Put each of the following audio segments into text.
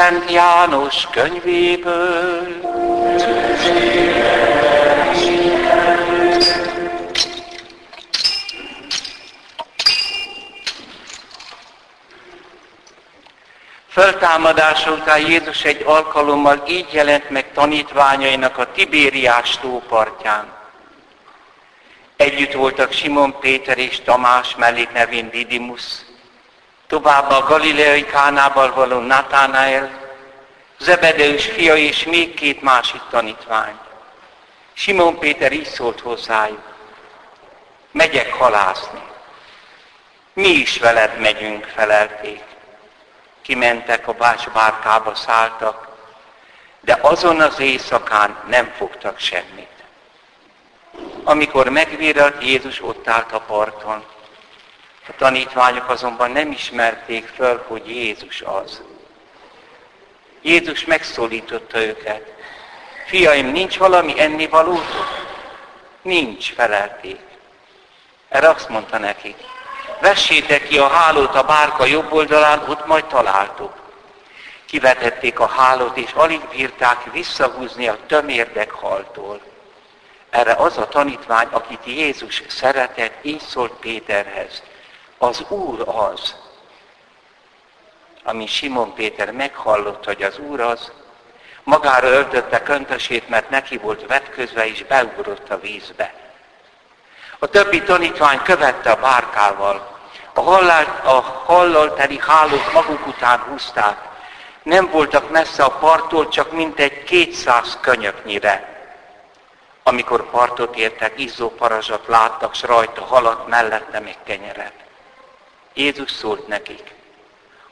Szent János könyvéből. Föltámadása után Jézus egy alkalommal így jelent meg tanítványainak a Tibériás tópartján. Együtt voltak Simon Péter és Tamás mellék nevén Didimus, továbbá a galileai Kánával való Natánael, Zebedeus fia és még két másik tanítvány. Simon Péter így szólt hozzájuk, megyek halászni. Mi is veled megyünk, felelték. Kimentek a bács bárkába, szálltak, de azon az éjszakán nem fogtak semmit. Amikor megvérelt Jézus ott állt a parton. A tanítványok azonban nem ismerték föl, hogy Jézus az. Jézus megszólította őket. Fiaim, nincs valami ennivalótok? Nincs, felelték. Erre azt mondta nekik. Vessétek ki a hálót a bárka jobb oldalán, ott majd találtuk. Kivetették a hálót, és alig bírták visszahúzni a tömérdek haltól. Erre az a tanítvány, akit Jézus szeretett, így szólt Péterhez. Az Úr az. Ami Simon Péter meghallott, hogy az Úr az, magára öltötte köntösét, mert neki volt vetközve, és beugrott a vízbe. A többi tanítvány követte a bárkával. A hallal, a hallal teli hálót maguk után húzták. Nem voltak messze a parttól, csak mintegy 200 könyöknyire. Amikor partot értek, izzó parazsat láttak, s rajta halat, mellette még kenyeret. Jézus szólt nekik,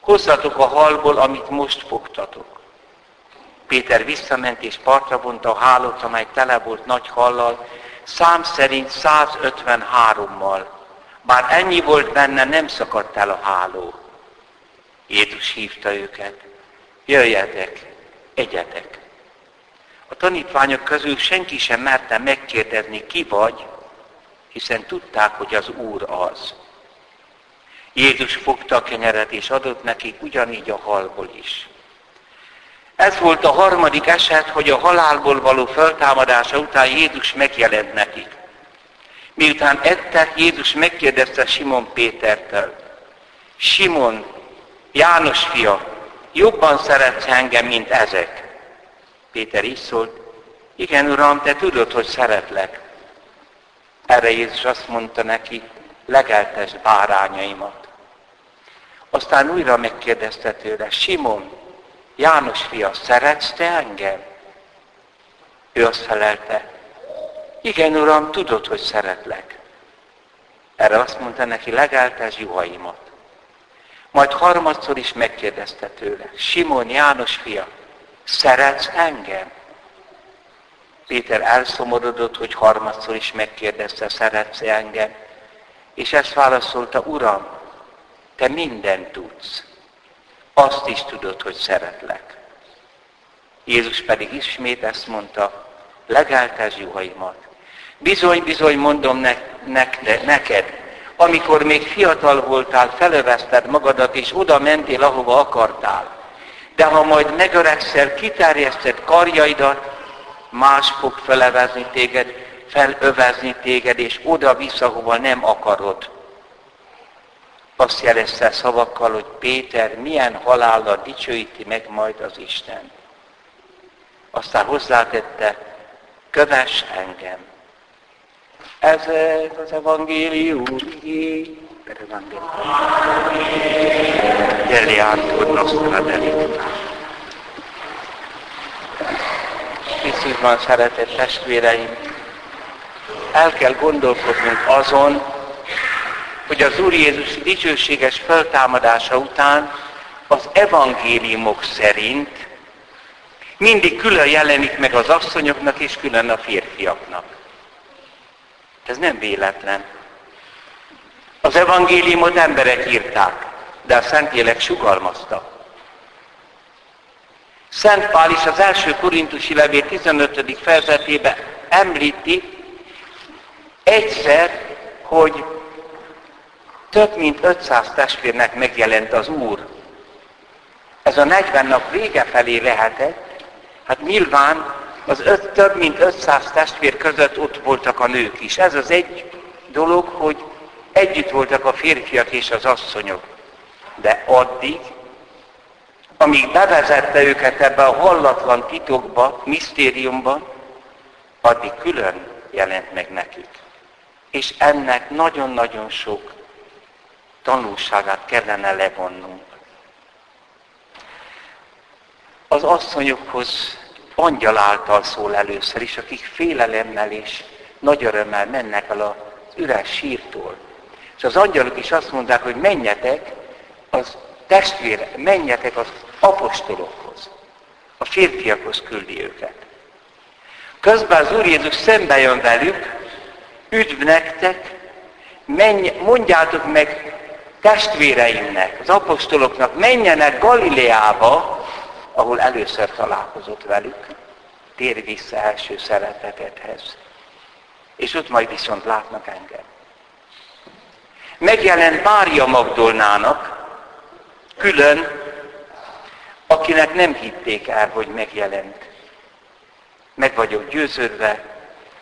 hozzatok a halból, amit most fogtatok. Péter visszament és partra vonta a hálót, amely tele volt nagy hallal, szám szerint 153-mal. Bár ennyi volt benne, nem szakadt el a háló. Jézus hívta őket, jöjjetek, egyetek. A tanítványok közül senki sem merte megkérdezni, ki vagy, hiszen tudták, hogy az Úr az. Jézus fogta a kenyeret és adott nekik ugyanígy a halból is. Ez volt a harmadik eset, hogy a halálból való feltámadása után Jézus megjelent nekik. Miután ettek, Jézus megkérdezte Simon Pétertől, Simon, János fia, jobban szeretsz engem, mint ezek? Péter így szólt, igen, Uram, te tudod, hogy szeretlek. Erre Jézus azt mondta neki, legeltesd bárányaimat. Aztán újra megkérdezte tőle, Simon, János fia, szeretsz te engem? Ő azt felelte, igen, Uram, tudod, hogy szeretlek. Erre azt mondta neki, legeltes juhaimat. Majd harmadszor is megkérdezte tőle, Simon, János fia, szeretsz engem? Péter elszomorodott, hogy harmadszor is megkérdezte, szeretsz engem? És ezt válaszolta, Uram, te mindent tudsz. Azt is tudod, hogy szeretlek. Jézus pedig ismét ezt mondta, legeltes juhaimat. Bizony, bizony mondom ne, ne, neked, amikor még fiatal voltál, felövezted magadat, és oda mentél, ahova akartál de ha majd megöregszel, kiterjeszted karjaidat, más fog felevezni téged, felövezni téged, és oda-vissza, hova nem akarod. Azt jelezte szavakkal, hogy Péter milyen halállal dicsőíti meg majd az Isten. Aztán hozzátette, kövess engem. Ez az evangélium per Geliántor Nostra Delicta. Krisztusban szeretett testvéreim, el kell gondolkodnunk azon, hogy az Úr Jézus dicsőséges feltámadása után az evangéliumok szerint mindig külön jelenik meg az asszonyoknak és külön a férfiaknak. Ez nem véletlen. Az evangéliumot emberek írták, de a Szentlélek sugalmazta. Szent Pál is az első korintusi levél 15. fejezetében említi egyszer, hogy több mint 500 testvérnek megjelent az Úr. Ez a 40 nap vége felé lehetett, hát nyilván az öt, több mint 500 testvér között ott voltak a nők is. Ez az egy dolog, hogy együtt voltak a férfiak és az asszonyok. De addig, amíg bevezette őket ebbe a hallatlan titokba, misztériumba, addig külön jelent meg nekik. És ennek nagyon-nagyon sok tanulságát kellene levonnunk. Az asszonyokhoz angyal által szól először is, akik félelemmel és nagy örömmel mennek el az üres sírtól. És az angyalok is azt mondták, hogy menjetek az testvére, menjetek az apostolokhoz. A férfiakhoz küldi őket. Közben az Úr Jézus szembe jön velük, üdv nektek, menj, mondjátok meg testvéreimnek, az apostoloknak, menjenek Galileába, ahol először találkozott velük, tér vissza első szeretetedhez. És ott majd viszont látnak engem. Megjelent Mária Magdolnának, külön, akinek nem hitték el, hogy megjelent. Meg vagyok győződve,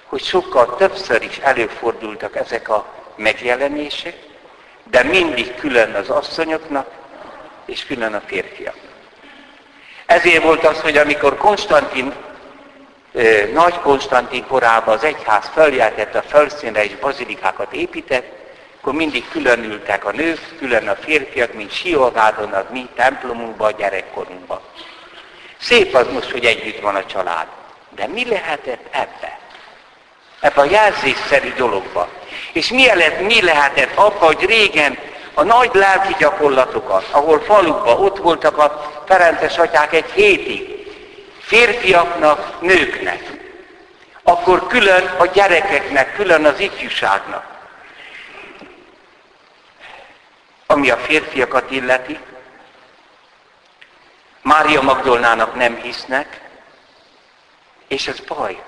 hogy sokkal többször is előfordultak ezek a megjelenések, de mindig külön az asszonyoknak, és külön a férfiaknak. Ezért volt az, hogy amikor Konstantin, nagy Konstantin korában az egyház feljeltett a felszínre és bazilikákat épített, akkor mindig külön ültek a nők, külön a férfiak, mint Siolgádon, az mi templomunkban, a gyerekkorunkban. Szép az most, hogy együtt van a család. De mi lehetett ebbe? Ebbe a jelzésszerű dologba. És mi, lehet, mi lehetett abba, hogy régen a nagy lelki gyakorlatokat, ahol falukban ott voltak a Ferences atyák egy hétig, férfiaknak, nőknek, akkor külön a gyerekeknek, külön az ifjúságnak. Ami a férfiakat illeti, Mária Magdolnának nem hisznek, és ez baj.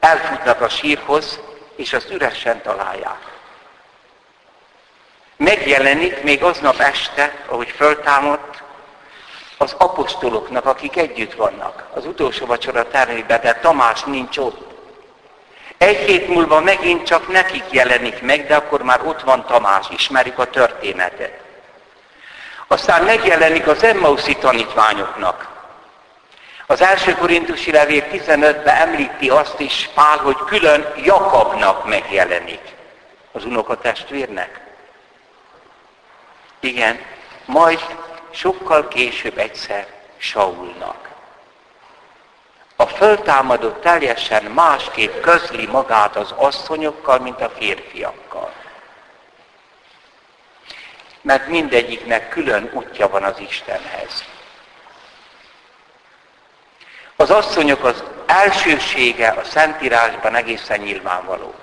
Elfutnak a sírhoz, és azt üresen találják megjelenik még aznap este, ahogy föltámadt, az apostoloknak, akik együtt vannak. Az utolsó vacsora termébe, de Tamás nincs ott. Egy hét múlva megint csak nekik jelenik meg, de akkor már ott van Tamás, ismerik a történetet. Aztán megjelenik az Emmauszi tanítványoknak. Az első korintusi levél 15-ben említi azt is Pál, hogy külön Jakabnak megjelenik, az unokatestvérnek. Igen, majd sokkal később egyszer Saulnak. A föltámadó teljesen másképp közli magát az asszonyokkal, mint a férfiakkal. Mert mindegyiknek külön útja van az Istenhez. Az asszonyok az elsősége a Szentírásban egészen nyilvánvaló.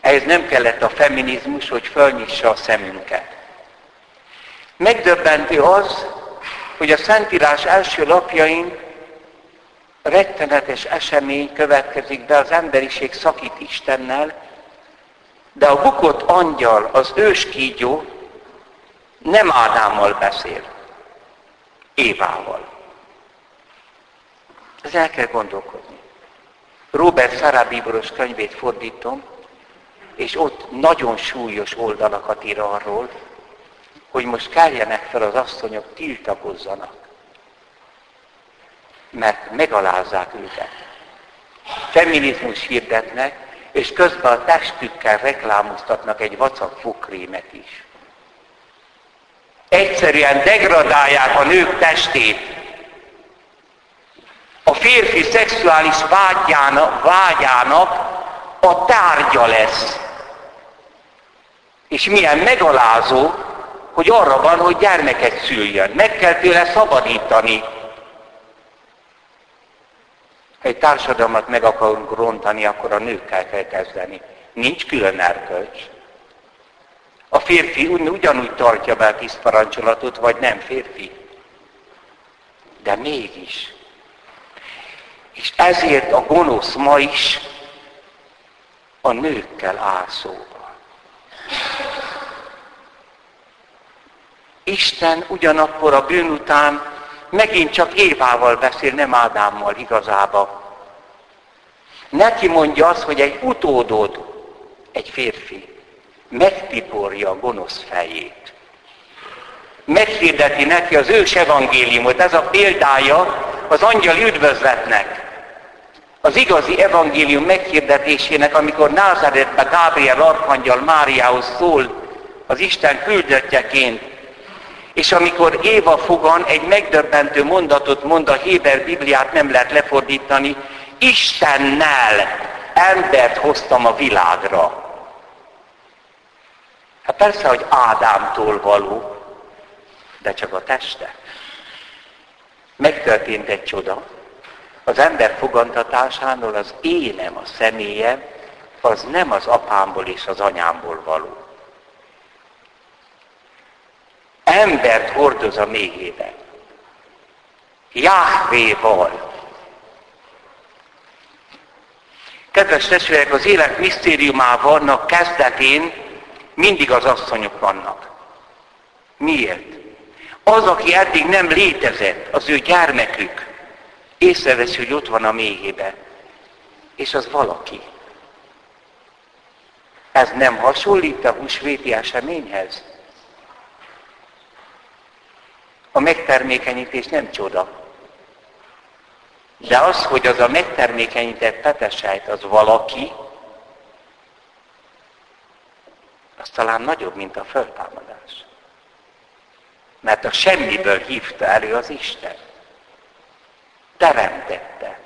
Ehhez nem kellett a feminizmus, hogy fölnyissa a szemünket. Megdöbbentő az, hogy a Szentírás első lapjain rettenetes esemény következik be, az emberiség szakít Istennel, de a bukott angyal, az őskígyó nem Ádámmal beszél, Évával. Ez el kell gondolkodni. Robert Szarabíboros könyvét fordítom, és ott nagyon súlyos oldalakat ír arról, hogy most keljenek fel az asszonyok, tiltakozzanak. Mert megalázzák őket. Feminizmus hirdetnek, és közben a testükkel reklámoztatnak egy vacak fokrémet is. Egyszerűen degradálják a nők testét. Férfi szexuális vágyának, vágyának a tárgya lesz. És milyen megalázó, hogy arra van, hogy gyermeket szüljön. Meg kell tőle szabadítani. Ha egy társadalmat meg akarunk rontani, akkor a nőkkel kell kezdeni. Nincs külön erkölcs. A férfi ugyanúgy tartja be a tiszt parancsolatot, vagy nem férfi. De mégis. És ezért a gonosz ma is a nőkkel áll szóba. Isten ugyanakkor a bűn után megint csak Évával beszél, nem Ádámmal igazába. Neki mondja azt, hogy egy utódod, egy férfi, megtiporja a gonosz fejét. Meghirdeti neki az ős evangéliumot. Ez a példája az angyal üdvözletnek. Az igazi evangélium meghirdetésének, amikor Názáretbe Gábriel arkangyal Máriához szól, az Isten küldöttjeként, és amikor Éva fogan egy megdöbbentő mondatot mond, a Héber Bibliát nem lehet lefordítani, Istennel embert hoztam a világra. Hát persze, hogy Ádámtól való, de csak a teste. Megtörtént egy csoda. Az ember fogantatásánól az énem, a személyem, az nem az apámból és az anyámból való. Embert hordoz a méhében. Jáhvéval. Kedves testvérek, az élet misztériumában kezdetén mindig az asszonyok vannak. Miért? Az, aki eddig nem létezett, az ő gyermekük, észreveszi, hogy ott van a méhébe. És az valaki. Ez nem hasonlít a húsvéti eseményhez? A megtermékenyítés nem csoda. De az, hogy az a megtermékenyített petesejt az valaki, az talán nagyobb, mint a föltámadás. Mert a semmiből hívta elő az Isten. Teremtette.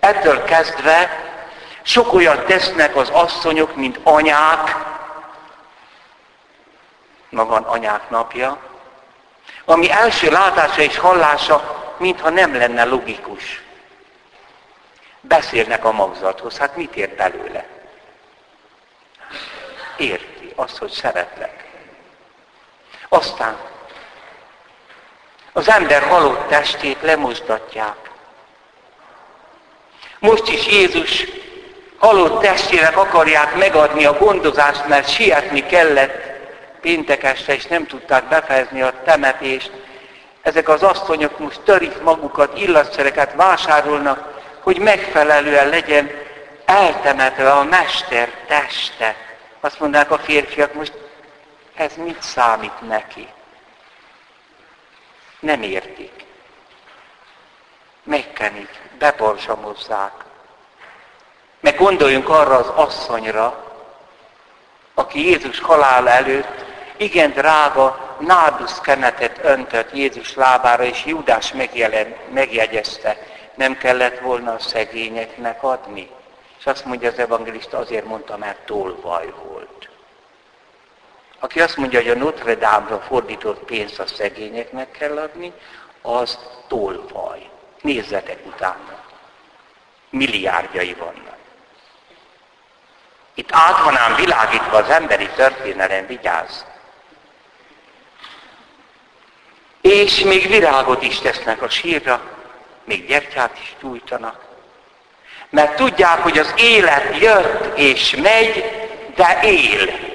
Ettől kezdve sok olyan tesznek az asszonyok, mint anyák, ma van anyák napja, ami első látása és hallása, mintha nem lenne logikus. Beszélnek a magzathoz, hát mit ért belőle? Érti azt, hogy szeretlek. Aztán az ember halott testét lemosdatják. Most is Jézus halott testének akarják megadni a gondozást, mert sietni kellett péntek este, és nem tudták befejezni a temetést. Ezek az asszonyok most törik magukat, illatszereket vásárolnak, hogy megfelelően legyen eltemetve a mester teste. Azt mondják a férfiak, most ez mit számít neki? Nem értik. Megkenik, beborsamozzák. Meg gondoljunk arra az asszonyra, aki Jézus halál előtt igen drága nádusz kenetet öntött Jézus lábára, és Judás megjelen, megjegyezte, nem kellett volna a szegényeknek adni. És azt mondja az evangelista, azért mondta, mert tolvaj volt. Aki azt mondja, hogy a Notre Dame-ra fordított pénzt a szegényeknek kell adni, az tolvaj. Nézzetek utána. Milliárdjai vannak. Itt át van ám világítva az emberi történelem, vigyázz. És még virágot is tesznek a sírra, még gyertyát is gyújtanak. Mert tudják, hogy az élet jött és megy, de él.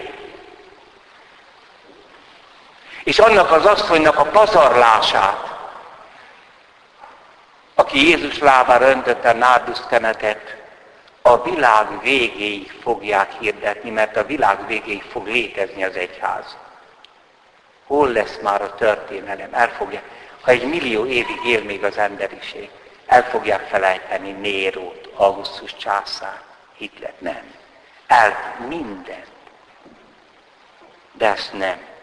És annak az asszonynak a pazarlását, aki Jézus lábára öntötte a nárduszkenetet, a világ végéig fogják hirdetni, mert a világ végéig fog létezni az egyház. Hol lesz már a történelem? El fogja, ha egy millió évig él még az emberiség, el fogják felejteni Nérót, Augustus császár, Hitler, nem. El mindent. De ezt nem.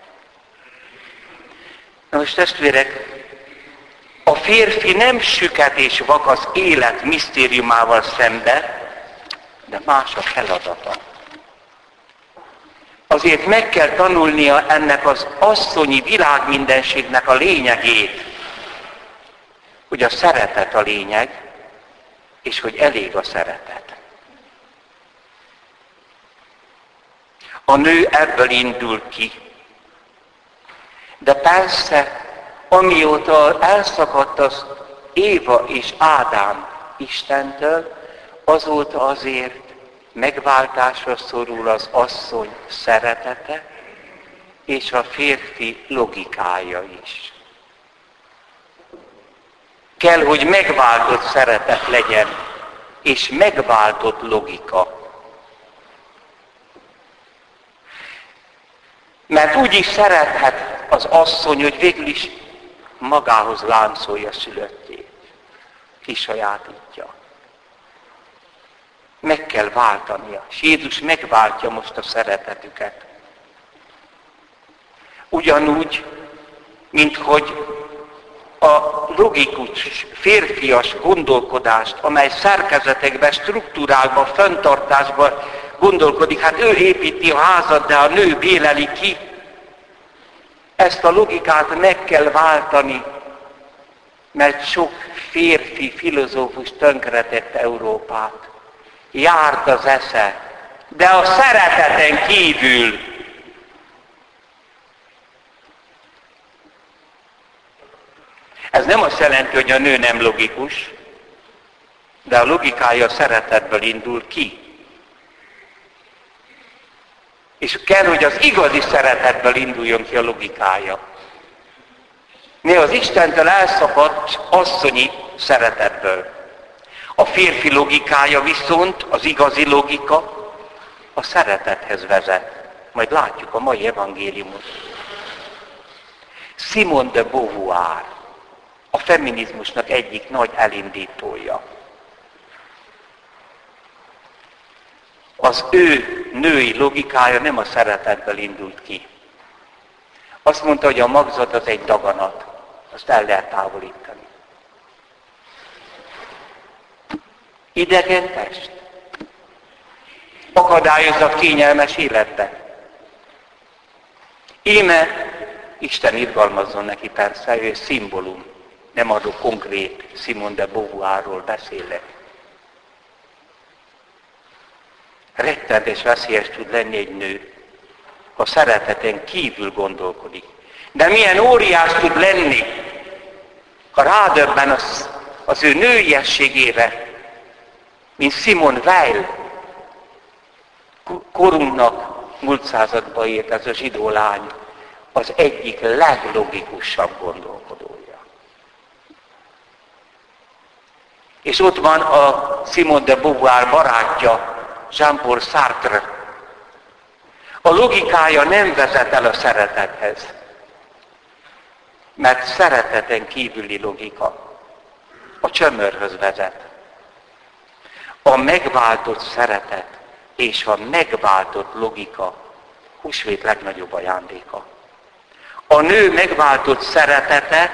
Na most testvérek, a férfi nem süket és vakasz élet misztériumával szembe, de más a feladata. Azért meg kell tanulnia ennek az asszonyi világmindenségnek a lényegét, hogy a szeretet a lényeg, és hogy elég a szeretet. A nő ebből indul ki. De persze, amióta elszakadt az Éva és Ádám Istentől, azóta azért megváltásra szorul az asszony szeretete, és a férfi logikája is. Kell, hogy megváltott szeretet legyen, és megváltott logika. Mert úgy is szerethet az asszony, hogy végül is magához láncolja szülöttjét. Kisajátítja. Meg kell váltania. És Jézus megváltja most a szeretetüket. Ugyanúgy, mint hogy a logikus, férfias gondolkodást, amely szerkezetekben, struktúrákban, fenntartásban gondolkodik, hát ő építi a házat, de a nő béleli ki. Ezt a logikát meg kell váltani, mert sok férfi filozófus tönkretett Európát. Járt az esze, de a szereteten kívül Ez nem azt jelenti, hogy a nő nem logikus, de a logikája szeretetből indul ki. És kell, hogy az igazi szeretetből induljon ki a logikája. Mi az Istentől elszakadt asszonyi szeretetből. A férfi logikája viszont, az igazi logika, a szeretethez vezet. Majd látjuk a mai evangéliumot. Simon de Beauvoir, a feminizmusnak egyik nagy elindítója. Az ő női logikája nem a szeretetből indult ki. Azt mondta, hogy a magzat az egy daganat. Azt el lehet távolítani. Idegen test. Akadályozza a kényelmes életbe. Íme Isten irgalmazzon neki persze, ő szimbólum nem adok konkrét Simon de Beauvoirról beszélek. Rettent és veszélyes tud lenni egy nő, ha szereteten kívül gondolkodik. De milyen óriás tud lenni, ha rádöbben az, az ő nőiességére, mint Simon Weil, korunknak múlt században ért ez a zsidó lány, az egyik leglogikusabb gondolkodó. És ott van a Simone de Beauvoir barátja, Jean-Paul Sartre. A logikája nem vezet el a szeretethez. Mert szereteten kívüli logika a csömörhöz vezet. A megváltott szeretet és a megváltott logika húsvét legnagyobb ajándéka. A nő megváltott szeretete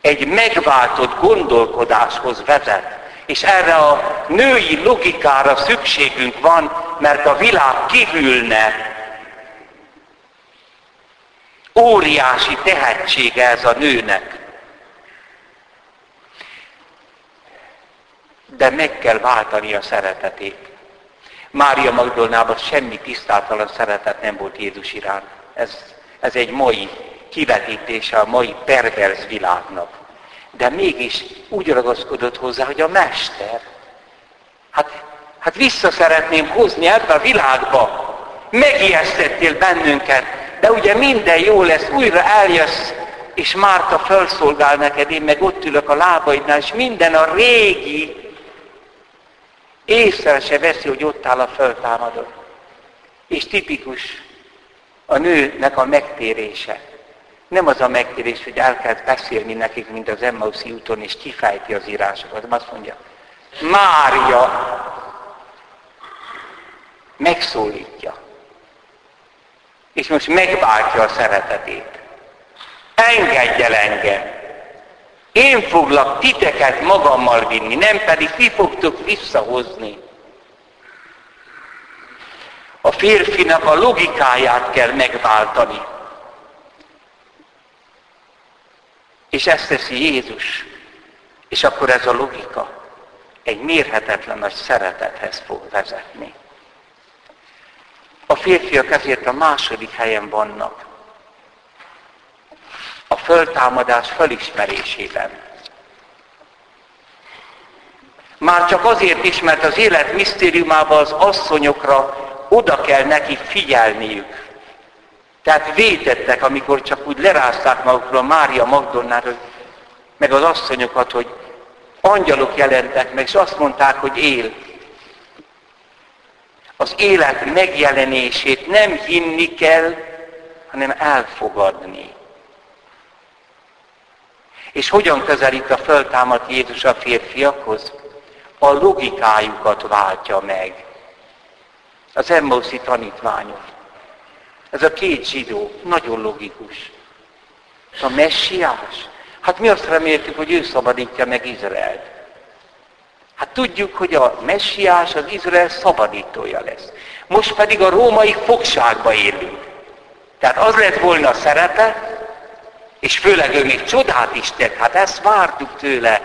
egy megváltott gondolkodáshoz vezet. És erre a női logikára szükségünk van, mert a világ kihűlne. Óriási tehetsége ez a nőnek. De meg kell váltani a szeretetét. Mária Magdolnában semmi tisztátalan szeretet nem volt Jézus iránt. Ez, ez egy mai kivetítése a mai perverz világnak. De mégis úgy ragaszkodott hozzá, hogy a mester. Hát, hát vissza szeretném hozni ebbe a világba. Megijesztettél bennünket, de ugye minden jó lesz, újra eljössz, és Márta felszolgál neked, én meg ott ülök a lábaidnál, és minden a régi észre se veszi, hogy ott áll a föltámadott. És tipikus a nőnek a megtérése. Nem az a megtérés, hogy el kell beszélni nekik, mint az Emmauszi úton, és kifejti az írásokat. Azt mondja, Mária megszólítja. És most megváltja a szeretetét. Engedj el engem. Én foglak titeket magammal vinni, nem pedig ti fogtok visszahozni. A férfinak a logikáját kell megváltani. És ezt teszi Jézus. És akkor ez a logika egy mérhetetlen nagy szeretethez fog vezetni. A férfiak ezért a második helyen vannak. A föltámadás felismerésében. Már csak azért is, mert az élet misztériumában az asszonyokra oda kell neki figyelniük. Tehát vétettek, amikor csak úgy lerázták magukról Mária Magdolnát, meg az asszonyokat, hogy angyalok jelentek meg, és azt mondták, hogy él. Az élet megjelenését nem hinni kell, hanem elfogadni. És hogyan közelít a föltámadt Jézus a férfiakhoz? A logikájukat váltja meg. Az Emmauszi tanítványok. Ez a két zsidó, nagyon logikus. A messiás. Hát mi azt reméltük, hogy ő szabadítja meg Izraelt. Hát tudjuk, hogy a messiás az Izrael szabadítója lesz. Most pedig a római fogságba élünk. Tehát az lett volna a szerepe, és főleg ő még csodát is tett, hát ezt vártuk tőle,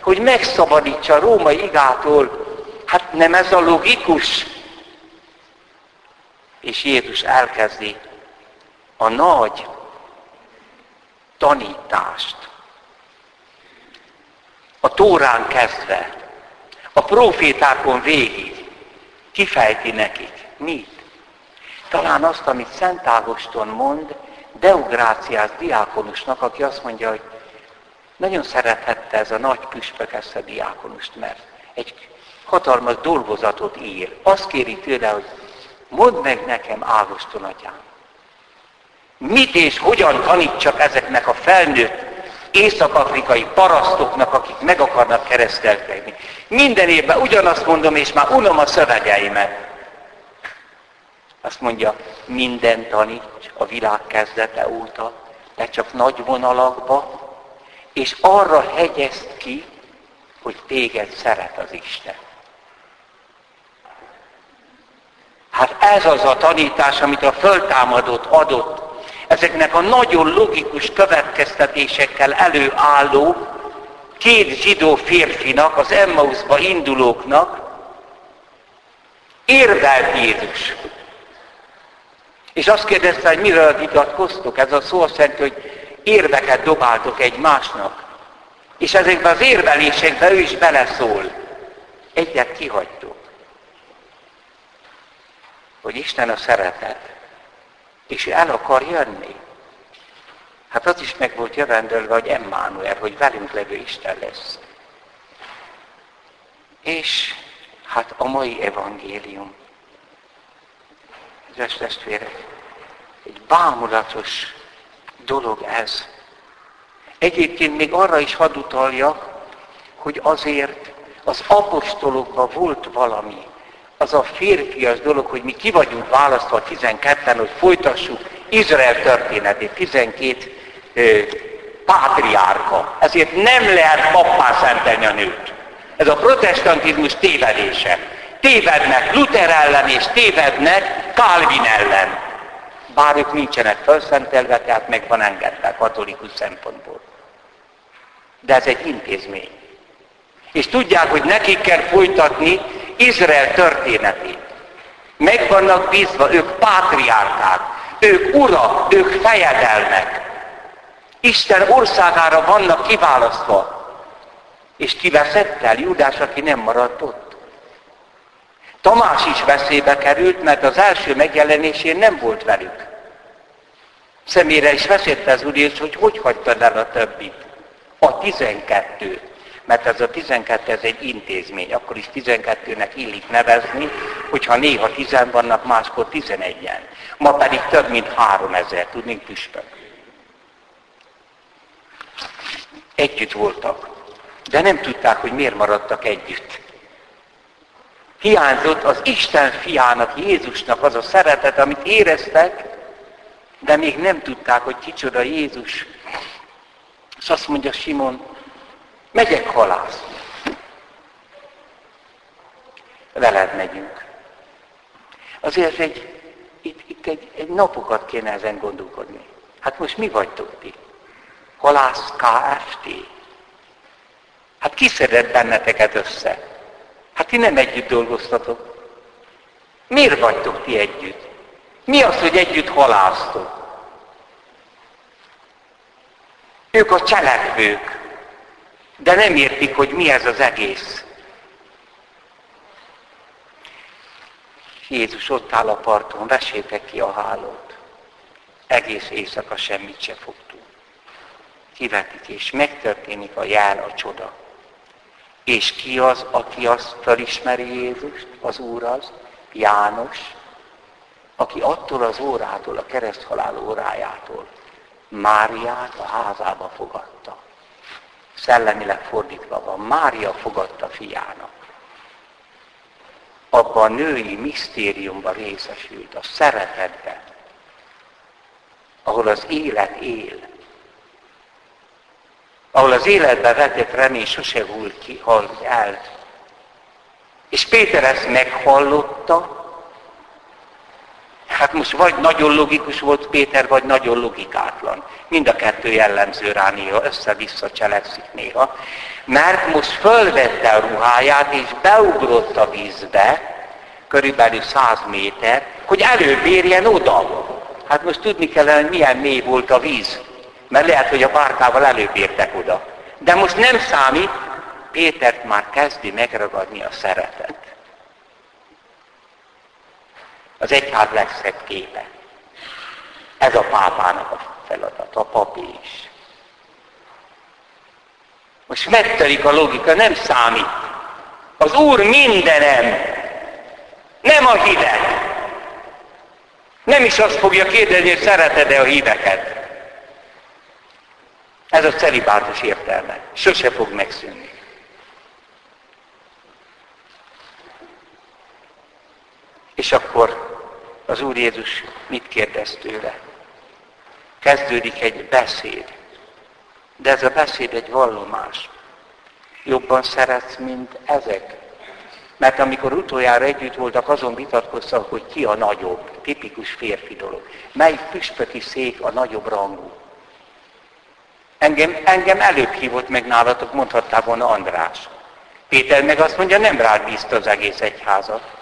hogy megszabadítsa a római igától. Hát nem ez a logikus? És Jézus elkezdi a nagy tanítást. A Tórán kezdve, a profétákon végig kifejti nekik. Mit? Talán azt, amit Szent Ágoston mond, Deugráciás diákonusnak, aki azt mondja, hogy nagyon szerethette ez a nagy püspök ezt a diákonust, mert egy hatalmas dolgozatot ír. Azt kéri tőle, hogy mondd meg nekem, Ágoston atyám, mit és hogyan tanítsak ezeknek a felnőtt észak-afrikai parasztoknak, akik meg akarnak keresztelkedni. Minden évben ugyanazt mondom, és már unom a szövegeimet. Azt mondja, minden taníts a világ kezdete óta, de csak nagy vonalakba, és arra hegyezt ki, hogy téged szeret az Isten. Hát ez az a tanítás, amit a föltámadott adott, ezeknek a nagyon logikus következtetésekkel előálló két zsidó férfinak, az Emmausba indulóknak, érvelt Jézus. És azt kérdezte, hogy miről vitatkoztok? Ez a szó azt jelenti, hogy érveket dobáltok egymásnak. És ezekben az érvelésekben ő is beleszól. Egyet kihagytok. Hogy Isten a szeretet. És ő el akar jönni. Hát az is meg volt jövendőlve, hogy Emmanuel, hogy velünk levő Isten lesz. És hát a mai evangélium Kedves testvérek, egy bámulatos dolog ez. Egyébként még arra is hadd utaljak, hogy azért az apostolokban volt valami. Az a férfias dolog, hogy mi ki vagyunk választva 12-en, hogy folytassuk Izrael történetét, 12 ö, pátriárka. Ezért nem lehet pappá szentelni a nőt. Ez a protestantizmus tévedése tévednek Luther ellen és tévednek Calvin ellen. Bár ők nincsenek felszentelve, tehát meg van engedve katolikus szempontból. De ez egy intézmény. És tudják, hogy nekik kell folytatni Izrael történetét. Meg vannak bízva, ők pátriárkák, ők urak, ők fejedelmek. Isten országára vannak kiválasztva. És kiveszett el Júdás, aki nem maradt ott. Tamás is veszélybe került, mert az első megjelenésén nem volt velük. Személyre is veszélyte az Úr hogy hogy hagytad el a többit. A tizenkettő. Mert ez a tizenkettő ez egy intézmény, akkor is tizenkettőnek illik nevezni, hogyha néha tizen vannak, máskor tizenegyen. Ma pedig több mint három ezer, tudnénk püspök. Együtt voltak, de nem tudták, hogy miért maradtak együtt hiányzott az Isten fiának, Jézusnak az a szeretet, amit éreztek, de még nem tudták, hogy kicsoda Jézus. És azt mondja Simon, megyek halászni. Veled megyünk. Azért egy, itt, itt egy, egy napokat kéne ezen gondolkodni. Hát most mi vagytok ti? Halász KFT. Hát ki szedett benneteket össze? Hát ti nem együtt dolgoztatok. Miért vagytok ti együtt? Mi az, hogy együtt halásztok? Ők a cselekvők, de nem értik, hogy mi ez az egész. Jézus ott áll a parton, vesétek ki a hálót. egész éjszaka semmit se fogtunk. Kivetik, és megtörténik a jár, a csoda. És ki az, aki azt felismeri Jézust, az Úr az? János, aki attól az órától, a kereszthalál órájától Máriát a házába fogadta. Szellemileg fordítva van, Mária fogadta fiának. Abban a női misztériumban részesült, a szeretetben, ahol az élet él, ahol az életbe vetett remény sose hull ki, hal el. És Péter ezt meghallotta, Hát most vagy nagyon logikus volt Péter, vagy nagyon logikátlan. Mind a kettő jellemző rá néha, össze-vissza cselekszik néha. Mert most fölvette a ruháját, és beugrott a vízbe, körülbelül száz méter, hogy előbb érjen oda. Hát most tudni kellene, hogy milyen mély volt a víz. Mert lehet, hogy a bárkával előbb értek oda. De most nem számít, Pétert már kezdi megragadni a szeretet. Az egyház legszebb képe. Ez a pápának a feladat, a papi is. Most megtelik a logika, nem számít. Az Úr mindenem, nem a hívek. Nem is azt fogja kérdezni, hogy szereted-e a híveket. Ez a celibátus értelme. Sose fog megszűnni. És akkor az Úr Jézus mit kérdez tőle? Kezdődik egy beszéd. De ez a beszéd egy vallomás. Jobban szeretsz, mint ezek. Mert amikor utoljára együtt voltak, azon vitatkoztak, hogy ki a nagyobb, tipikus férfi dolog. Melyik püspöki szék a nagyobb rangú. Engem, engem előbb hívott meg nálatok, mondhattál volna András. Péter meg azt mondja, nem rád bízta az egész egyházat.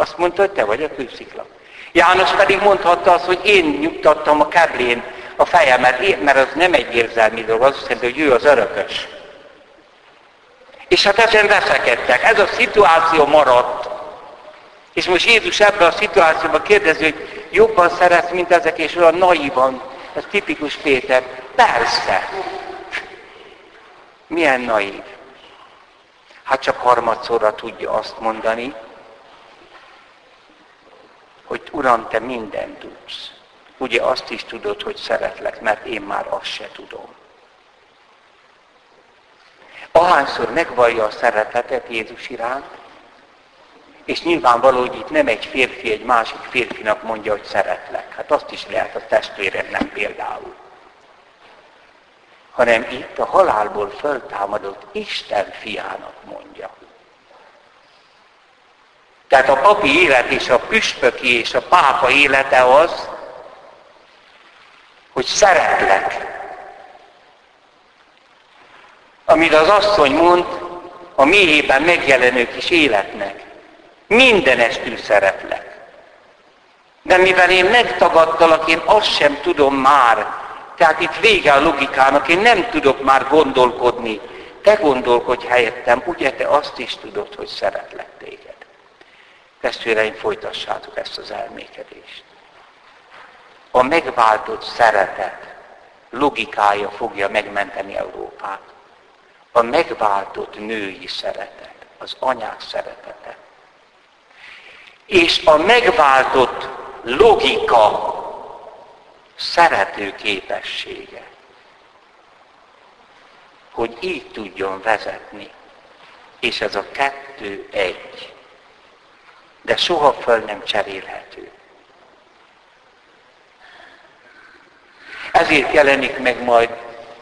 Azt mondta, hogy te vagy a kőszikla. János pedig mondhatta azt, hogy én nyugtattam a keblén a fejemet, mert az nem egy érzelmi dolog, az azt jelenti, hogy ő az örökös. És hát ezen veszekedtek. Ez a szituáció maradt. És most Jézus ebben a szituációban kérdezi, hogy jobban szeretsz, mint ezek, és olyan naívan. Ez tipikus Péter. Persze. Milyen naív. Hát csak harmadszorra tudja azt mondani, hogy Uram, Te mindent tudsz. Ugye azt is tudod, hogy szeretlek, mert én már azt se tudom. Ahányszor megvallja a szeretetet Jézus iránt, és nyilvánvaló, hogy itt nem egy férfi egy másik férfinak mondja, hogy szeretlek. Hát azt is lehet a testvéremnek például. Hanem itt a halálból föltámadott Isten fiának mondja. Tehát a papi élet és a püspöki és a pápa élete az, hogy szeretlek. Amit az asszony mond, a mélyében megjelenő kis életnek. Mindenestül szeretlek. De mivel én megtagadtalak, én azt sem tudom már. Tehát itt vége a logikának, én nem tudok már gondolkodni. Te gondolkodj helyettem, ugye te azt is tudod, hogy szeretlek téged. Testvéreim, folytassátok ezt az elmékedést. A megváltott szeretet logikája fogja megmenteni Európát. A megváltott női szeretet, az anyák szeretete. És a megváltott logika szerető képessége, hogy így tudjon vezetni. És ez a kettő egy de soha föl nem cserélhető. Ezért jelenik meg majd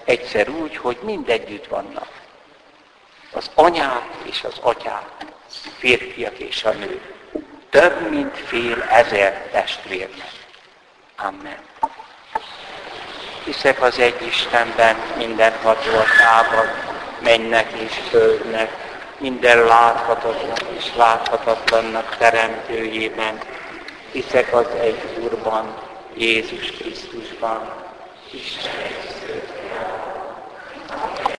egyszer úgy, hogy mindegyütt vannak. Az anyák és az atyák, férfiak és a nők. Több mint fél ezer testvérnek. Amen. Hiszek az egy Istenben, minden hatóatában, mennek és földnek, minden láthatatlan és láthatatlannak teremtőjében, hiszek az egy Úrban, Jézus Krisztusban, Isten